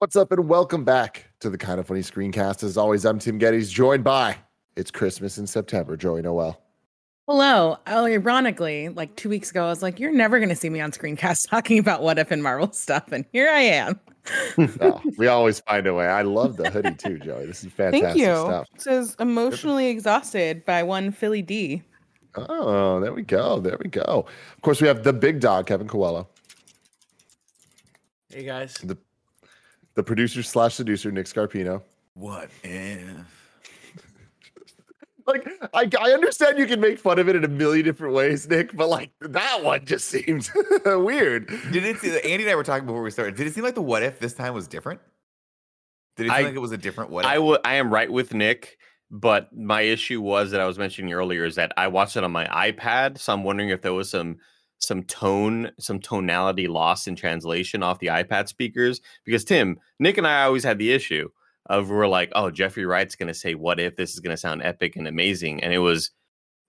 What's up, and welcome back to the Kind of Funny Screencast. As always, I'm Tim Gettys, joined by it's Christmas in September, Joey Noel. Hello. Oh, ironically, like two weeks ago, I was like, "You're never going to see me on screencast talking about what if and Marvel stuff," and here I am. oh, we always find a way. I love the hoodie too, Joey. This is fantastic Thank you. stuff. It says emotionally exhausted by one Philly D. Oh, there we go. There we go. Of course, we have the big dog, Kevin Coelho, Hey guys. the the producer slash seducer, Nick Scarpino. What if? Like, I, I understand you can make fun of it in a million different ways, Nick, but like that one just seems weird. Did it see Andy and I were talking before we started? Did it seem like the what if this time was different? Did it seem I- like it was a different what if? I w- I am right with Nick, but my issue was that I was mentioning earlier is that I watched it on my iPad, so I'm wondering if there was some some tone, some tonality loss in translation off the iPad speakers. Because Tim, Nick, and I always had the issue of we're like, oh, Jeffrey Wright's going to say, "What if this is going to sound epic and amazing?" And it was,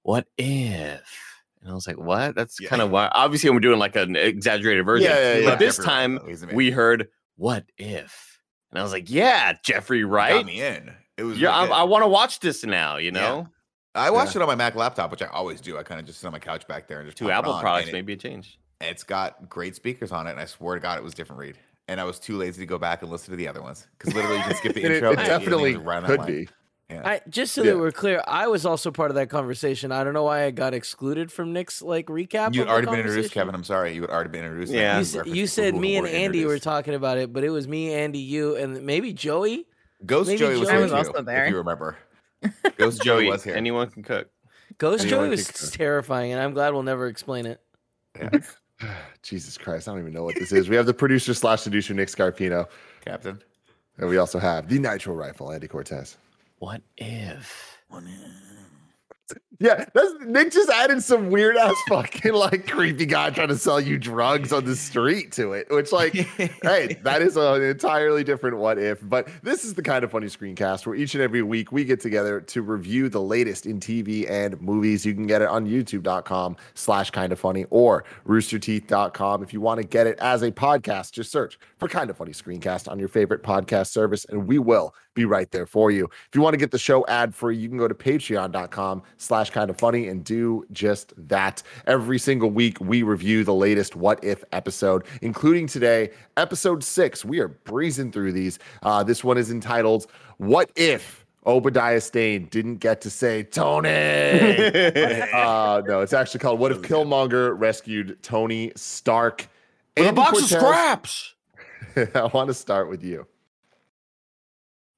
"What if?" And I was like, "What?" That's Yeah. kind of why. Obviously, we're doing like an exaggerated version. Yeah, yeah, But this Jeffrey time, we heard, "What if?" And I was like, "Yeah, Jeffrey Wright." got me in. It was Yeah, I. I want to watch this now. You know, I watched it on my Mac laptop, which I always do. I kind of just sit on my couch back there and just two pop it Apple on, products, and it- maybe a change. It's got great speakers on it, and I swear to God, it was a different read. And I was too lazy to go back and listen to the other ones because literally you can skip the And it, intro. it and definitely even run could be. Yeah. I just so Yeah. that we're clear, I was also part of that conversation. I don't know why I got excluded from Nick's like recap. You'd already been introduced. Kevin. I'm sorry. You had already been introduced. Yeah. You, You, you said me and were Andy were talking about it, but it was me, Andy, you, and maybe Joey. Ghost Maybe Joey was Joey- here was too, also there. If you remember, Ghost Joey Joey, was here. anyone can cook. Ghost Anyone Joey was think terrifying, and I'm glad we'll never explain it. Jesus Christ, I don't even know what this is. We have the producer slash seducer, Nick Scarpino, Captain. and we also have the Nitro Rifle, Andy Cortez. What if? Yeah, that's Nick just added some weird ass fucking like creepy guy trying to sell you drugs on the street to it, which like, hey, that is an entirely different what if. But this is the kind of funny screencast where each and every week we get together to review the latest in TV and movies. You can get it on youtube.com slash kind of funny or roosterteeth.com. If you want to get it as a podcast, just search for kind of funny screencast on your favorite podcast service, and we will be right there for you. If you want to get the show ad free, you can go to patreon.com slash kind of funny and do just that. Every single week, we review the latest what if episode, including today, episode six. We are breezing through these. Uh, this one is entitled What If Obadiah Stane Didn't Get to Say Tony? uh, no, it's actually called What If Killmonger Rescued Tony Stark? With a box of scraps. I want to start with you.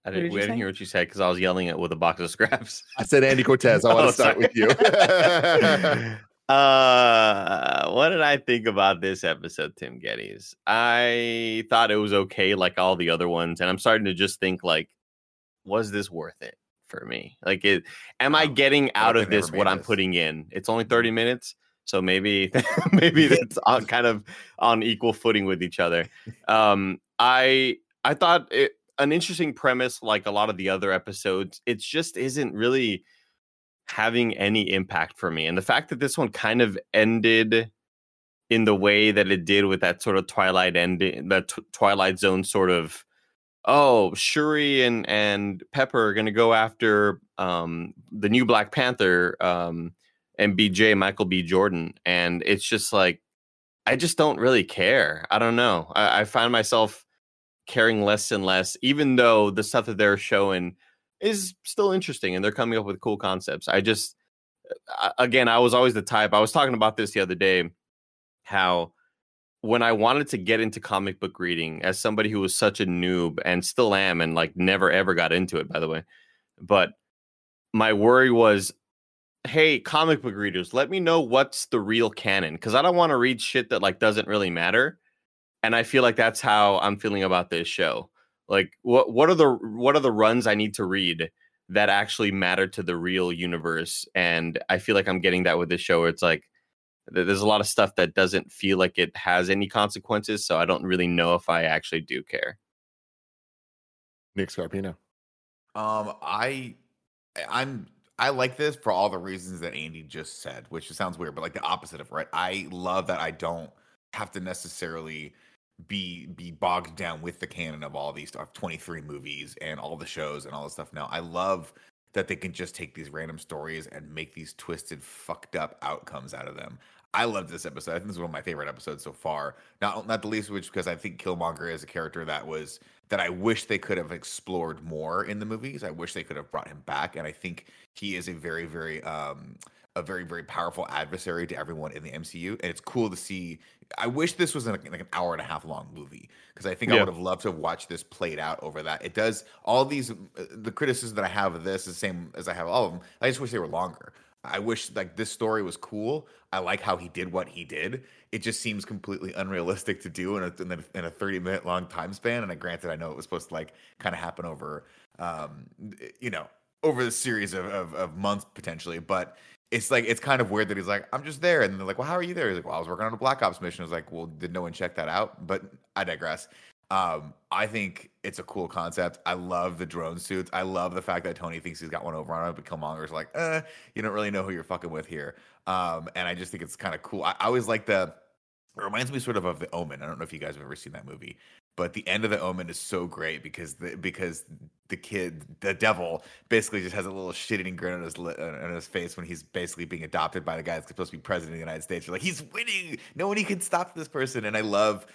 I didn't, did we didn't hear what you said because I was yelling it with a box of scraps. I said Andy Cortez. I want Oh, to start sorry. with you. uh, what did I think about this episode, Tim Gettys? I thought it was okay, like all the other ones, and I'm starting to just think like, was this worth it for me? Like, it am I getting out they of this made what I'm this. putting in? It's only 30 minutes, so maybe maybe that's on kind of on equal footing with each other. Um, I I thought it an interesting premise, like a lot of the other episodes. It just isn't really having any impact for me. And the fact that this one kind of ended in the way that it did with that sort of Twilight ending, that Twilight Zone sort of, oh, Shuri and and Pepper are going to go after um, the new Black Panther um, and BJ Michael B. Jordan, and it's just like I just don't really care. I don't know. I, I find myself caring less and less, even though the stuff that they're showing is still interesting and they're coming up with cool concepts. I just, uh, again, I was always the type. I was talking about this the other day, how when I wanted to get into comic book reading as somebody who was such a noob and still am, and like never ever got into it, by the way, but my worry was hey, comic book readers, let me know what's the real canon because I don't want to read shit that like doesn't really matter. And I feel like that's how I'm feeling about this show. Like, what what are the what are the runs I need to read that actually matter to the real universe? And I feel like I'm getting that with this show. Where it's like there's a lot of stuff that doesn't feel like it has any consequences, so I don't really know if I actually do care. Nick Scarpino. Um, I, I'm, I like this for all the reasons that Andy just said, which sounds weird, but like the opposite of right. I love that I don't have to necessarily be be bogged down with the canon of all these stuff, 23 movies and all the shows and all this stuff. Now, I love that they can just take these random stories and make these twisted, fucked up outcomes out of them. I love this episode. I think this is one of my favorite episodes so far. Not not the least of which because I think Killmonger is a character that was that I wish they could have explored more in the movies. I wish they could have brought him back, and I think he is a very very um a very very powerful adversary to everyone in the MCU, and it's cool to see. I wish this was like, like an hour and a half long movie because I think I would have loved to watch this played out over that. It does all these uh, the criticism that I have of this is the same as I have all of them. I just wish they were longer. I wish like this story was cool. I like how he did what he did. It just seems completely unrealistic to do in a in a, in a 30 minute long time span. And I granted, I know it was supposed to like kind of happen over, um, you know, over the series of, of, of months potentially, but it's like it's kind of weird that he's like, I'm just there, and they're like, well, how are you there? He's like, well, I was working on a Black Ops mission. I was like, well, did no one check that out? But I digress. Um, I think it's a cool concept. I love the drone suits. I love the fact that Tony thinks he's got one over on him, but Killmonger's like, eh, you don't really know who you're fucking with here. Um, and I just think it's kind of cool. I, I always like the. It reminds me sort of of the Omen. I don't know if you guys have ever seen that movie, but the end of the Omen is so great because the because the kid, the devil, basically just has a little shit-eating grin on his li- on his face when he's basically being adopted by the guy that's supposed to be president of the United States. You're like, he's winning. No one can stop this person, and I love.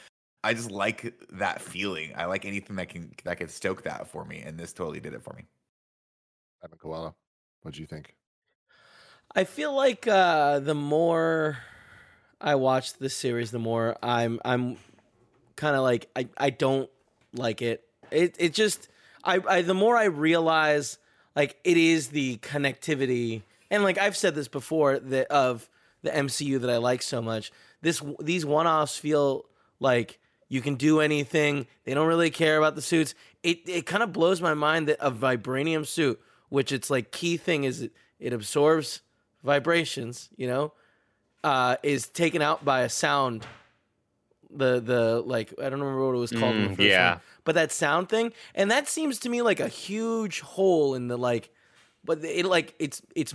I just like that feeling. I like anything that can that can stoke that for me, and this totally did it for me. Evan Coelho, What do you think? I feel like uh, the more I watch this series, the more I'm I'm kind of like I, I don't like it. It it just I, I the more I realize like it is the connectivity and like I've said this before that of the MCU that I like so much. This these one offs feel like you can do anything. They don't really care about the suits. It it kind of blows my mind that a vibranium suit, which its like key thing is it, it absorbs vibrations, you know, uh, is taken out by a sound. The the like I don't remember what it was called in the Mm, first yeah. one, but that sound thing, and that seems to me like a huge hole in the like, but it like it's it's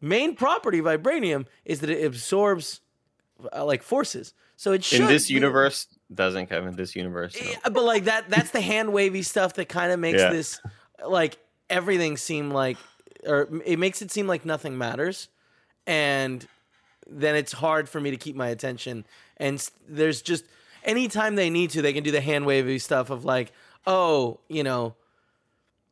main property vibranium is that it absorbs uh, like forces. So it should In this universe, doesn't Kevin? This universe, no. yeah, but like that that's the hand wavy stuff that kind of makes Yeah. this like everything seem like or it makes it seem like nothing matters and then it's hard for me to keep my attention and there's just anytime they need to they can do the hand wavy stuff of like oh you know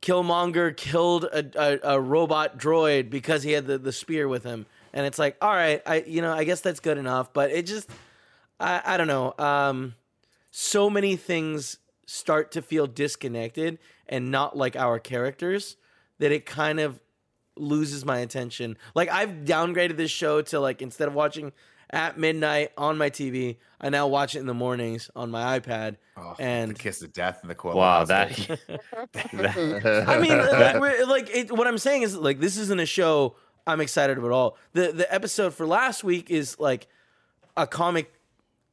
Killmonger killed a, a, a robot droid because he had the, the spear with him and it's like all right I you know I guess that's good enough but it just I, I don't know um so many things start to feel disconnected and not like our characters that it kind of loses my attention. Like I've downgraded this show to like instead of watching at midnight on my TV, I now watch it in the mornings on my iPad. Oh, And- the kiss of death and the Coelho wow, house that, that- I mean, like, like it, what I'm saying is like this isn't a show I'm excited about at all. The the episode for last week is like a comic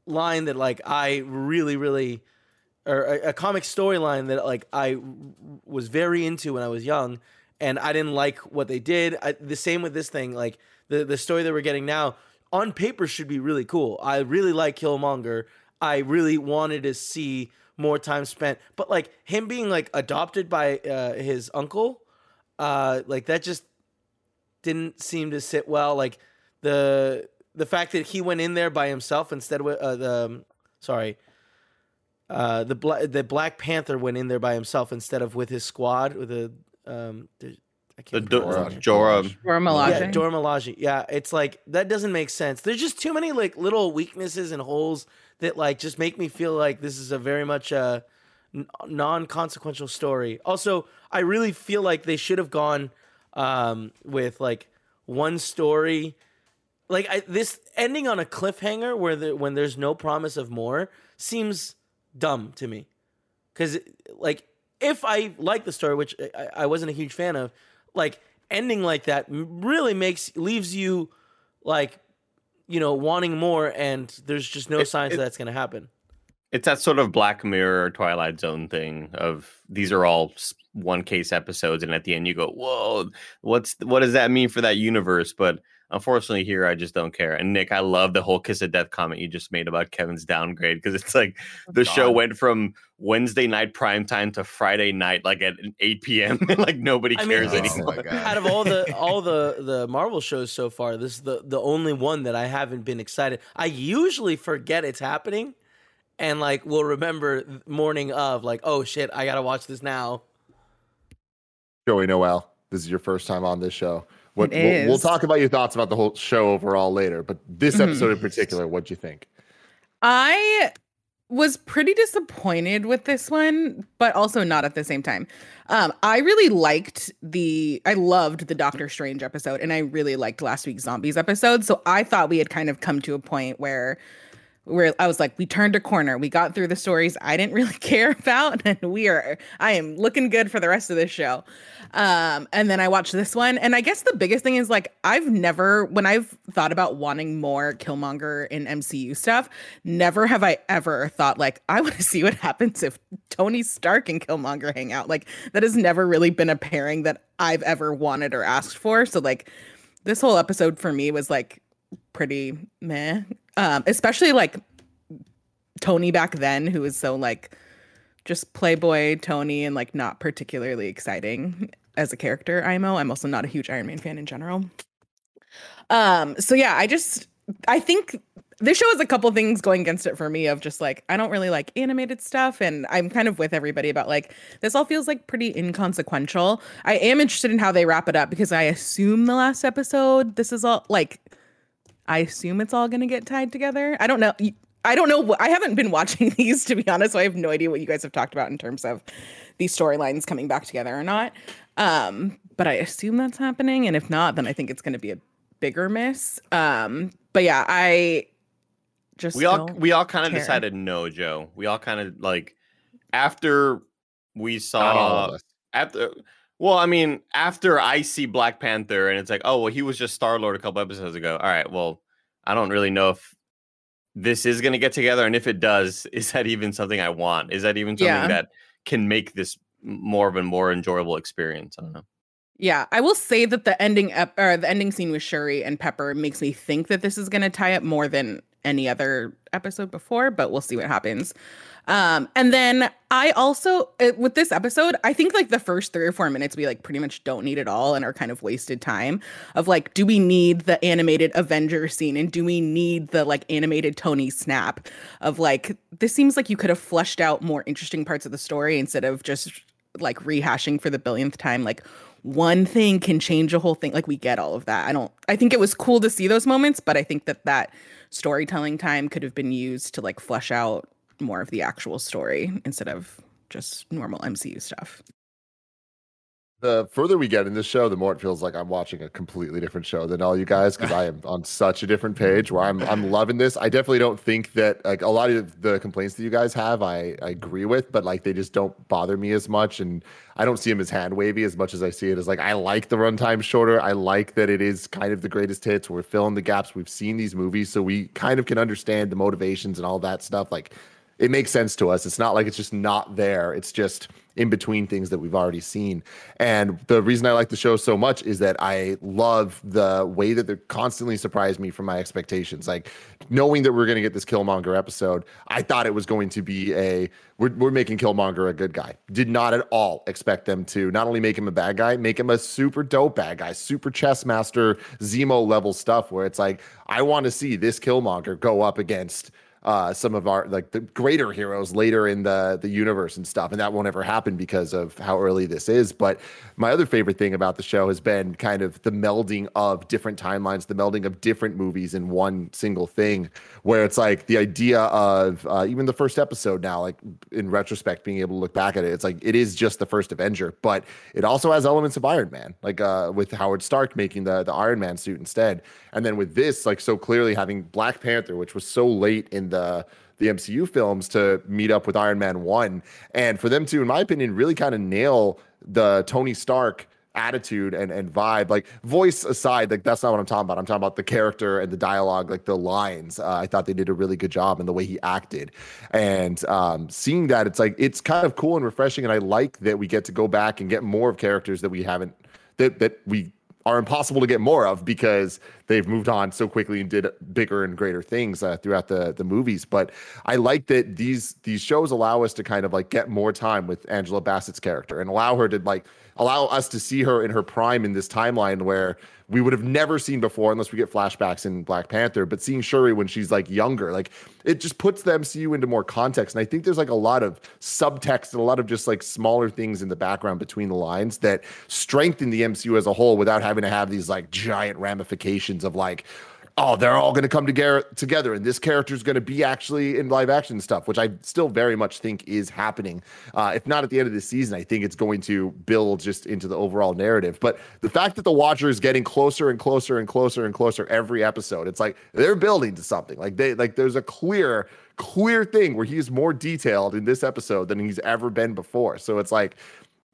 line that like I really really or a, a comic storyline that like I was very into when I was young and I didn't like what they did. I, the same with this thing like the the story that we're getting now on paper should be really cool. I really like Killmonger. I really wanted to see more time spent, but like him being like adopted by uh, his uncle, uh, like that just didn't seem to sit well. Like the the fact that he went in there by himself instead of uh, the um, sorry, uh, the Bla- the Black Panther went in there by himself instead of with his squad with a um. The, I the can't Do- remember his name. Jorah. Or Yeah, Milaje. Dora Milaje. Yeah, it's like that doesn't make sense. There's just too many like little weaknesses and holes that like just make me feel like this is a very much a n- non-consequential story. Also, I really feel like they should have gone um, with like one story. Like I, this ending on a cliffhanger where the, when there's no promise of more seems dumb to me. Because like if I like the story, which I, I wasn't a huge fan of, like ending like that really makes leaves you like you know wanting more, and there's just no It- signs it- that that's going to happen. It's that sort of Black Mirror Twilight Zone thing of these are all one case episodes, and at the end you go, "Whoa, what's what does that mean for that universe?" But unfortunately, here I just don't care. And Nick, I love the whole kiss of death comment you just made about Kevin's downgrade because it's like oh, the show went from Wednesday night prime time to Friday night, like at 8 p.m. and like nobody I mean, cares oh, anymore. Oh out of all the all the the Marvel shows so far, this is the the only one that I haven't been excited. I usually forget it's happening, and like will remember morning of like, oh shit, I gotta watch this now. Joey Noel, this is your first time on this show. What we'll, we'll talk about your thoughts about the whole show overall later, but this Mhm. episode in particular, what'd you think? I was pretty disappointed with this one, but also not at the same time. Um, I really liked the, I loved the Doctor Strange episode, and I really liked last week's Zombies episode. So I thought we had kind of come to a point where, where I was like, we turned a corner. We got through the stories I didn't really care about, and we are, I am looking good for the rest of this show. Um, and then I watched this one, and I guess the biggest thing is like I've never, when I've thought about wanting more Killmonger in MCU stuff, never have I ever thought like I want to see what happens if Tony Stark and Killmonger hang out. Like that has never really been a pairing that I've ever wanted or asked for. So like this whole episode for me was like pretty meh. Um, especially like Tony back then, who was so like just playboy Tony and like not particularly exciting as a character. IMO. I'm also not a huge Iron Man fan in general. Um, so yeah, I just I think this show has a couple things going against it for me of just like I don't really like animated stuff and I'm kind of with everybody about like this all feels like pretty inconsequential. I am interested in how they wrap it up because I assume the last episode this is all like I assume it's all going to get tied together. I don't know. You- I don't know. I haven't been watching these to be honest. So I have no idea what you guys have talked about in terms of these storylines coming back together or not. Um, but I assume that's happening, and if not, then I think it's going to be a bigger miss. Um, but yeah, I just we all we all kind of decided no, Joe. We all kind of like after we saw after well, I mean, after I see Black Panther and it's like, oh well, he was just Star Lord a couple episodes ago. All right, well, I don't really know if this is gonna get together, and if it does, is that even something I want? Is that even something Yeah. that can make this more of a more enjoyable experience? I don't know. Yeah, I will say that the ending ep- or the ending scene with Shuri and Pepper makes me think that this is going to tie up more than any other episode before, but we'll see what happens. Um, and then I also uh, with this episode, I think like the first three or four minutes we like pretty much don't need it all and are kind of wasted time. Of like, do we need the animated Avenger scene and do we need the like animated Tony snap? Of like, this seems like you could have fleshed out more interesting parts of the story instead of just like rehashing for the billionth time like one thing can change a whole thing. Like we get all of that. I don't i think it was cool to see those moments but i think that that storytelling time could have been used to like flesh out more of the actual story instead of just normal mcu stuff The further we get in this show, the more it feels like I'm watching a completely different show than all you guys because I am on such a different page where I'm I'm loving this. I definitely don't think that like a lot of the complaints that you guys have, I, I agree with, but like they just don't bother me as much, and I don't see them as hand wavy as much as I see it as like I like the runtime shorter. I like that it is kind of the greatest hits. We're filling the gaps. We've seen these movies, so we kind of can understand the motivations and all that stuff. Like it makes sense to us. It's not like it's just not there. It's just in between things that we've already seen. And the reason I like the show so much is that I love the way that they constantly surprise me from my expectations. Like knowing that we're going to get this Killmonger episode, I thought it was going to be a we're, we're making Killmonger a good guy. Did not at all expect them to not only make him a bad guy, make him a super dope bad guy, super chess master, Zemo level stuff where it's like I want to see this Killmonger go up against uh, some of our like the greater heroes later in the the universe and stuff, and that won't ever happen because of how early this is. But my other favorite thing about the show has been kind of the melding of different timelines, the melding of different movies in one single thing, where it's like the idea of uh, even the first episode now, like in retrospect, being able to look back at it, it's like it is just the first Avenger, but it also has elements of Iron Man, like uh, with Howard Stark making the the Iron Man suit instead, and then with this, like so clearly having Black Panther, which was so late in the the MCU films to meet up with Iron Man 1 and for them to in my opinion really kind of nail the Tony Stark attitude and and vibe. Like voice aside like that's not what i'm talking about. I'm talking about the character and the dialogue like the lines. Uh, i thought they did a really good job in the way he acted. And um seeing that it's like it's kind of cool and refreshing. And i like that we get to go back and get more of characters that we haven't that that we are impossible to get more of because they've moved on so quickly and did bigger and greater things uh, throughout the the movies. But I like that these these shows allow us to kind of like get more time with Angela Bassett's character and allow her to like allow us to see her in her prime in this timeline where we would have never seen before unless we get flashbacks in Black Panther. But seeing Shuri when she's like younger, like it just puts the MCU into more context. And I think there's like a lot of subtext and a lot of just like smaller things in the background between the lines that strengthen the MCU as a whole without having to have these like giant ramifications of like, oh, they're all going to come together together, and this character is going to be actually in live action stuff, which I still very much think is happening. Uh, if not at the end of the season, I think it's going to build just into the overall narrative. But the fact that the Watcher is getting closer and closer and closer and closer every episode, it's like they're building to something. Like they like there's a clear clear thing where he's more detailed in this episode than he's ever been before. So it's like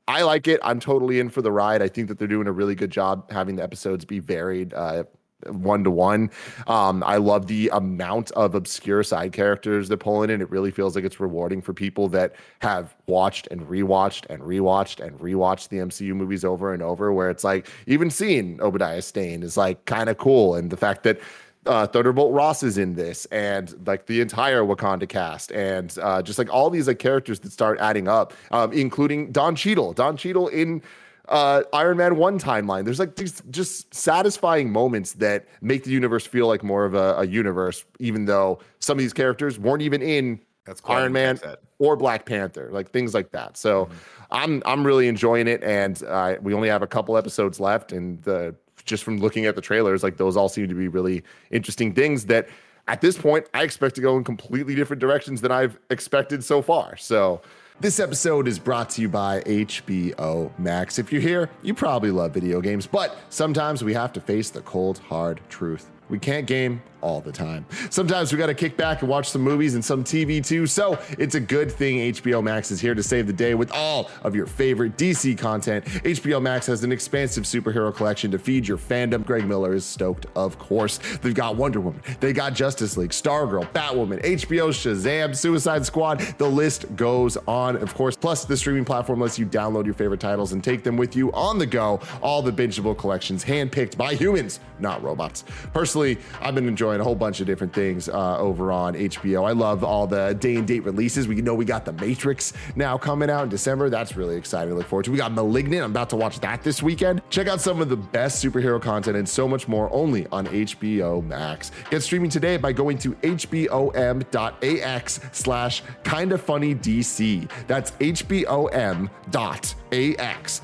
I like it. I'm totally in for the ride. I think that they're doing a really good job having the episodes be varied. Uh, one to one. I love the amount of obscure side characters they're pulling in. It really feels like it's rewarding for people that have watched and rewatched and rewatched and rewatched the MCU movies over and over. Where it's like even seeing Obadiah Stane is like kind of cool, and the fact that uh, Thunderbolt Ross is in this, and like the entire Wakanda cast, and uh, just like all these like characters that start adding up, um, including Don Cheadle. Don Cheadle in uh, Iron Man 1 timeline. There's like these just satisfying moments that make the universe feel like more of a, a universe, even though some of these characters weren't even in That's. Iron Man or Black Panther, like things like that. So mm-hmm. I'm I'm really enjoying it, and uh, we only have a couple episodes left, and the just from looking at the trailers, like those all seem to be really interesting things that at this point I expect to go in completely different directions than I've expected so far. So this episode is brought to you by HBO Max. If you're here, you probably love video games, but sometimes we have to face the cold, hard truth. We can't game all the time. Sometimes we got to kick back and watch some movies and some TV too. So it's a good thing HBO Max is here to save the day with all of your favorite DC content. HBO Max has an expansive superhero collection to feed your fandom. Greg Miller is stoked, of course. They've got Wonder Woman, they got Justice League, Stargirl, Batwoman, HBO Shazam, Suicide Squad. The list goes on, of course. Plus, the streaming platform lets you download your favorite titles and take them with you on the go. All the bingeable collections handpicked by humans, not robots. Personally, I've been enjoying enjoying a whole bunch of different things uh, over on HBO. I love all the day and date releases. We know we got The Matrix now coming out in December. That's really exciting to look forward to. We got Malignant. I'm about to watch that this weekend. Check out some of the best superhero content and so much more only on HBO Max. Get streaming today by going to hbom.ax slash kinda funny DC. That's hbom.ax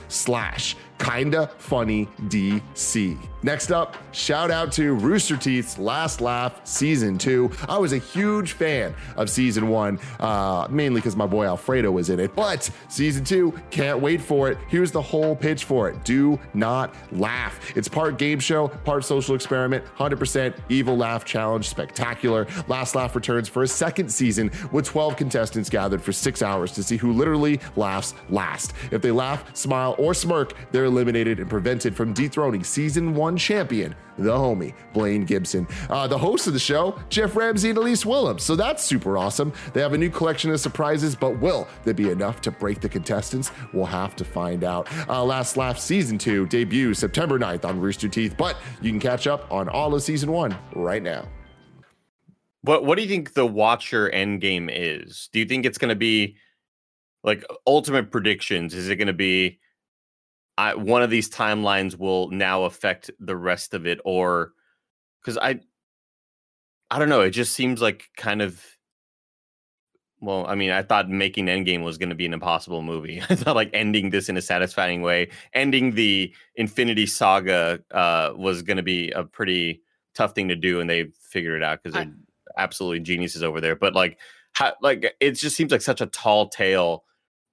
slash kinda funny DC. Next up, shout out to Rooster Teeth's Last Laugh Season 2. I was a huge fan of Season 1, uh, mainly because my boy Alfredo was in it. But Season 2, can't wait for it. Here's the whole pitch for it Do not laugh. It's part game show, part social experiment, 100% evil laugh challenge, spectacular. Last Laugh returns for a second season with 12 contestants gathered for six hours to see who literally laughs last. If they laugh, smile, or smirk, they're eliminated and prevented from dethroning Season 1 champion, the homie, Blaine Gibson. Uh, the host of the show, Geoff Ramsey and Elyse Willems. So that's super awesome. They have a new collection of surprises, but will there be enough to break the contestants? We'll have to find out. Uh, Last Laugh Season 2 debuts September 9th on Rooster Teeth, but you can catch up on all of Season 1 right now. What What do you think the Watcher endgame is? Do you think it's going to be like ultimate predictions? Is it going to be I, one of these timelines will now affect the rest of it, or because I, I don't know. It just seems like kind of. Well, I mean, I thought making Endgame was going to be an impossible movie. I thought like ending this in a satisfying way, ending the Infinity Saga uh, was going to be a pretty tough thing to do, and they figured it out because they're absolutely geniuses over there. But like, how, like it just seems like such a tall tale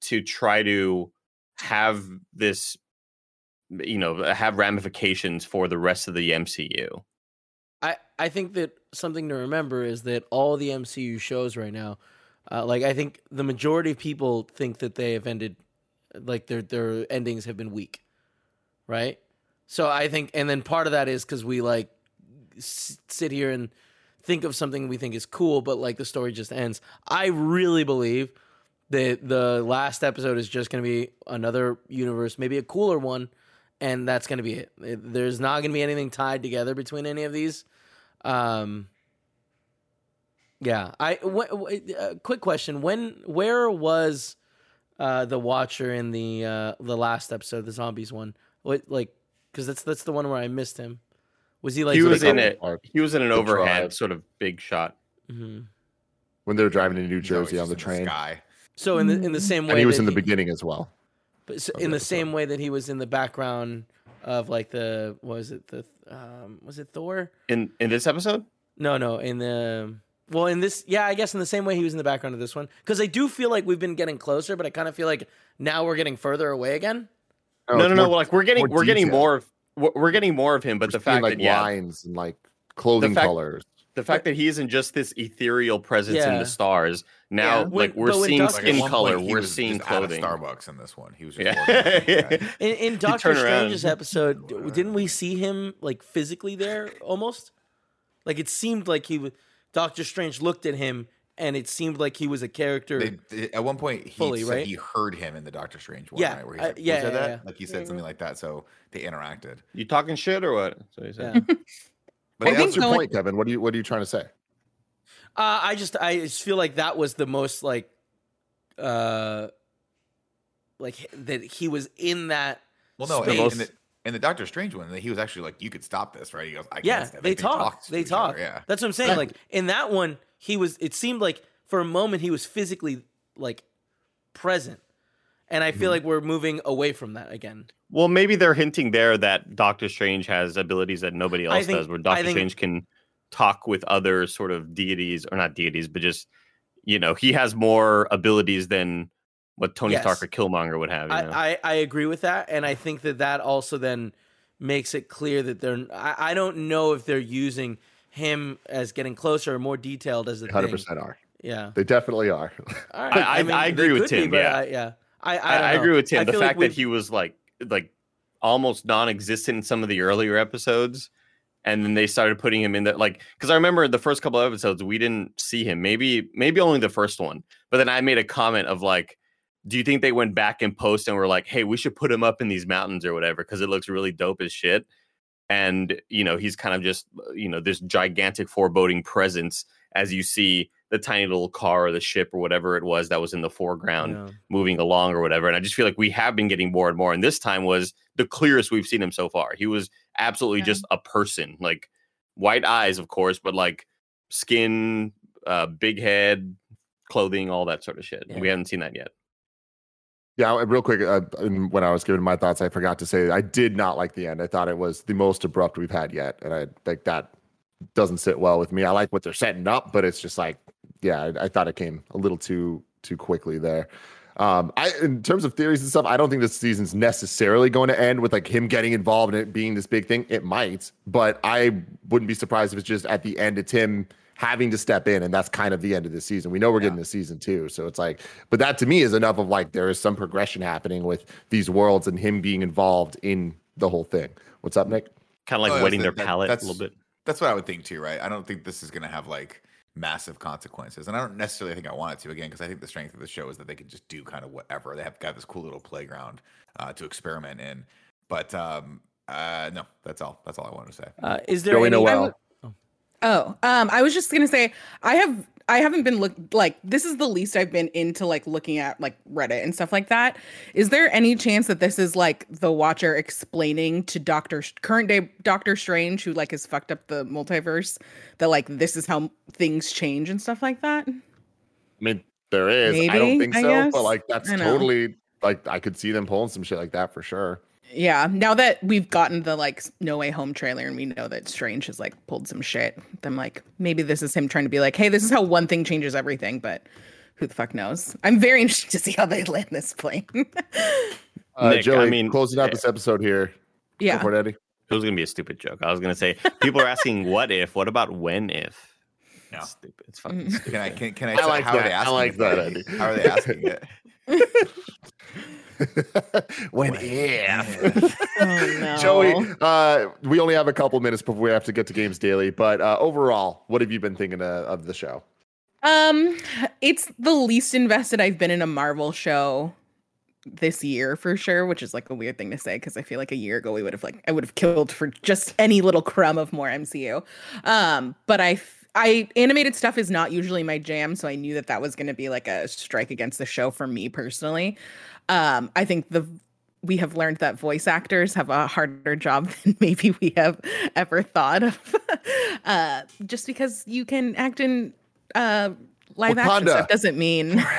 to try to have this, you know, have ramifications for the rest of the MCU. I, I think that something to remember is that all the MCU shows right now, uh, like I think the majority of people think that they have ended, like their their endings have been weak, right? So I think, and then part of that is because we like s- sit here and think of something we think is cool, but like the story just ends. I really believe that the last episode is just going to be another universe, maybe a cooler one, and that's going to be it. It- There's not going to be anything tied together between any of these. Um, yeah, I wh- wh- uh, quick question: When, where was uh, the Watcher in the uh, the last episode, the zombies one? What like because that's that's the one where I missed him. Was he like he was like in it. or He was in an the overhead drive. sort of big shot. Mhm. when they were driving to New He's always Jersey on the in train. sky. So in the in the same way, and he was that in the beginning as well. But so in the the same way that he was in the background of like the what was it the um was it Thor? In in this episode, No, no, in the well in this yeah, I guess in the same way he was in the background of this one because I do feel like we've been getting closer, but I kind of feel like now we're getting further away again. Oh, no, it's no, no. more- Like we're getting more we're getting more of we're we're getting more of him. But we're the fact like that yeah, lines and like clothing fact- colors. The fact that he isn't just this ethereal presence in the stars. Now, Yeah. like we're but seeing Doctor- Like, skin one color, point, we're seeing just out of clothing. Starbucks in this one. He was just Yeah. walking around, yeah. In, in Doctor turn around. Strange's episode, didn't we see him like physically there almost? Like it seemed like he was. Doctor Strange looked at him, and it seemed like he was a character. They, they- at one point, he Fully, said right? he heard him in the Doctor Strange one, Yeah, right? Where he uh, said, yeah, that yeah, yeah. Like he said something like that, so they interacted. You talking shit or what? So he said. Yeah. But I they think What's your going- point, Kevin? What are you What are you trying to say? Uh, I just I just feel like that was the most like uh like that he was in that Well, no, space. in, in the, in the Doctor Strange one, that he was actually like, "You could stop this, right?" He goes, "I yeah can't." stop it." they Like, talk they each talk other, Yeah, that's what i'm saying like in that one he was it seemed like for a moment he was physically like present and i feel Mm-hmm. like we're moving away from that again Well, maybe they're hinting there that Doctor Strange has abilities that nobody else think- does, where Doctor think- Strange can talk with other sort of deities, or not deities, but just you know, he has more abilities than what Tony Yes. Stark or Killmonger would have. You know? I, I i agree with that and i think that that also then makes it clear that they're i, I don't know if they're using him as getting closer or more detailed as a Hundred thing. percent are. yeah They definitely are. All right. I- I- mean, I agree with could be, Tim, but yeah. I, yeah i i, I, agree with Tim. The feel like fact that he was like like almost non-existent in some of the earlier episodes, and then they started putting him in that like because I remember the first couple of episodes we didn't see him. Maybe maybe only the first one, but then I made a comment of like. Do you think they went back and post and were like, "Hey, we should put him up in these mountains or whatever because it looks really dope as shit"? And you know, he's kind of just you know this gigantic foreboding presence as you see the tiny little car or the ship or whatever it was that was in the foreground Yeah. moving along or whatever. And I just feel like we have been getting more and more. And this time was the clearest we've seen him so far. He was absolutely Yeah. just a person, like white eyes, of course, but like skin, uh, big head, clothing, all that sort of shit. Yeah. We haven't seen that yet. Yeah, real quick. Uh, when I was giving my thoughts, I forgot to say I did not like the end. I thought it was the most abrupt we've had yet, and I think that doesn't sit well with me. I like what they're setting up, but it's just like, yeah, I, I thought it came a little too too quickly there. Um, I in terms of theories and stuff, I don't think this season's necessarily going to end with like him getting involved in it being this big thing. It might, but I wouldn't be surprised if it's just at the end it's him having to step in, and that's kind of the end of the season. We know we're getting the season two, so it's like, but that to me is enough of like there is some progression happening with these worlds and him being involved in the whole thing. What's up, Nick? Kind of like Oh, wetting their that- palate a little bit. That's what I would think too, right? I don't think this is going to have like massive consequences, and I don't necessarily think I want it to again because I think the strength of the show is that they can just do kind of whatever. They have got this cool little playground uh, to experiment in. But um, uh, no, that's all. That's all I wanted to say. Uh, is there Joey any? Noel. Oh, um, I was just gonna say I have I haven't been look like this is the least I've been into like looking at like Reddit and stuff like that. Is there any chance that this is like the Watcher explaining to Doctor current day Doctor Strange, who like has fucked up the multiverse, that like this is how things change and stuff like that? I mean, there is. I don't think so, but like that's totally like I could see them pulling some shit like that for sure. Yeah, now that we've gotten the like No Way Home trailer and we know that Strange has like pulled some shit, I'm like, maybe this is him trying to be like, hey, this is how one thing changes everything, but who the fuck knows? I'm very interested to see how they land this plane. Uh, Nick, I Joey, mean, closing out this episode here. Go yeah. for it, Eddie. It was gonna be a stupid joke. I was gonna say people are asking what if. What about when if? No. It's stupid. It's fucking stupid. Can I can, can I, I say- like how are that. they I like that, Eddie? Eddie. How are they asking it? when if Oh no. Joey, uh, we only have a couple minutes before we have to get to games daily. But uh, overall, what have you been thinking uh, of the show? Um, it's the least invested I've been in a Marvel show this year for sure, which is like a weird thing to say because I feel like a year ago we would have like I would have killed for just any little crumb of more MCU. Um, but I f- I animated stuff is not usually my jam, so I knew that that was going to be like a strike against the show for me personally. Um, I think the we have learned that voice actors have a harder job than maybe we have ever thought of. uh, just because you can act in uh, live action stuff doesn't mean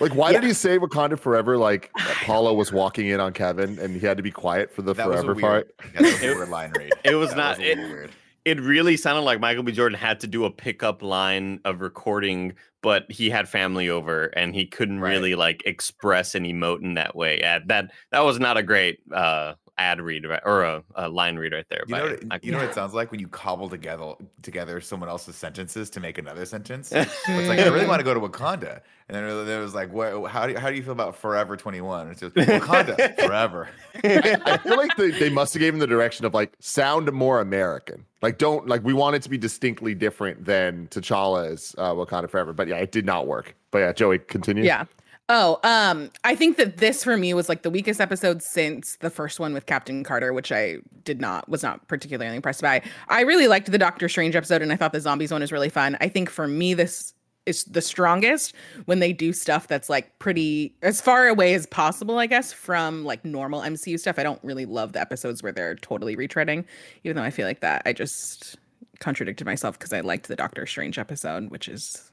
Like, why Yeah. did he say Wakanda forever? Like, Paula was walking in on Kevin, and he had to be quiet for the That was a forever weird, part. that was a weird line read. It was That not- a it- weird. It really sounded like Michael B. Jordan had to do a pickup line of recording, but he had family over and he couldn't Right. really like express and emote in that way. Yeah, that that was not a great uh, ad read right- or a, a line read right there. You by know, what, Michael you know what it sounds like when you cobble together together someone else's sentences to make another sentence. it's like I really want to go to Wakanda, and then there was like, what, how do you, how do you feel about Forever Twenty One? It's just Wakanda forever. I feel like they, they must have given the direction of like sound more American. Like, don't like we want it to be distinctly different than T'Challa's uh, Wakanda Forever. But yeah, it did not work. But yeah, Joey, continue. Yeah. Oh, um, I think that this for me was like the weakest episode since the first one with Captain Carter, which I did not was not particularly impressed by. I really liked the Doctor Strange episode, and I thought the zombies one was really fun. I think for me, this is the strongest when they do stuff that's like pretty as far away as possible, I guess, from like normal MCU stuff. I don't really love the episodes where they're totally retreading, even though I feel like that I just contradicted myself because I liked the Doctor Strange episode, which is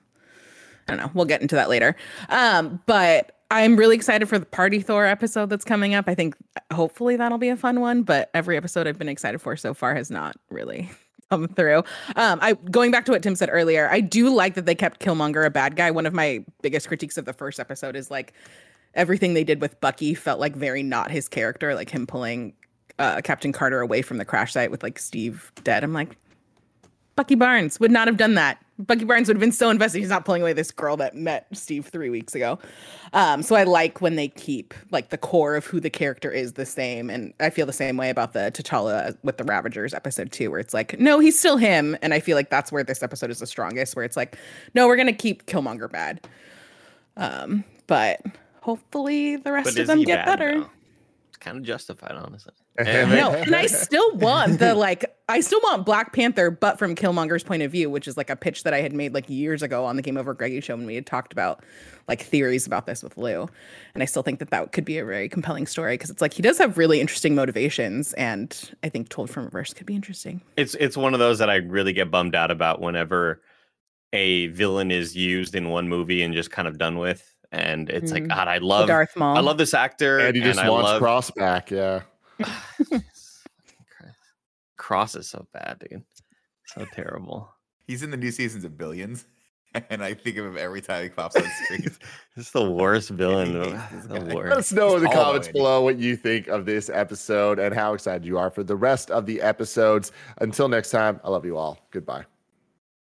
I don't know. We'll get into that later. Um, but I'm really excited for the Party Thor episode that's coming up. I think hopefully that'll be a fun one. But every episode I've been excited for so far has not really come through. Um, I going back to what Tim said earlier, I do like that they kept Killmonger a bad guy. One of my biggest critiques of the first episode is like everything they did with Bucky felt like very not his character, like him pulling uh, Captain Carter away from the crash site with like Steve dead. I'm like, Bucky Barnes would not have done that. Bucky Barnes would have been so invested. He's not pulling away this girl that met Steve three weeks ago. Um, so I like when they keep like the core of who the character is the same. And I feel the same way about the T'Challa with the Ravagers episode too, where it's like, no, he's still him. And I feel like that's where this episode is the strongest, where it's like, no, we're gonna keep Killmonger bad. Um, but hopefully the rest But of them get better. It's kind of justified, honestly. No, and I still want the like I still want Black Panther, but from Killmonger's point of view, which is like a pitch that I had made like years ago on the Game Over Greggy show when we had talked about like theories about this with Lou, and I still think that that could be a very compelling story because it's like he does have really interesting motivations, and I think told from reverse could be interesting. It's it's one of those that I really get bummed out about whenever a villain is used in one movie and just kind of done with. And it's like, Mm. God, I love Darth Maul. I love this actor. And he just I wants love Cross back. Yeah. Cross is so bad, dude. So terrible. He's in the new seasons of Billions, and I think of him every time he pops on screen. This is the worst villain. hates of- this the guy. Let us know in the comments below what you think of this episode and how excited you are for the rest of the episodes. Until next time, I love you all. Goodbye.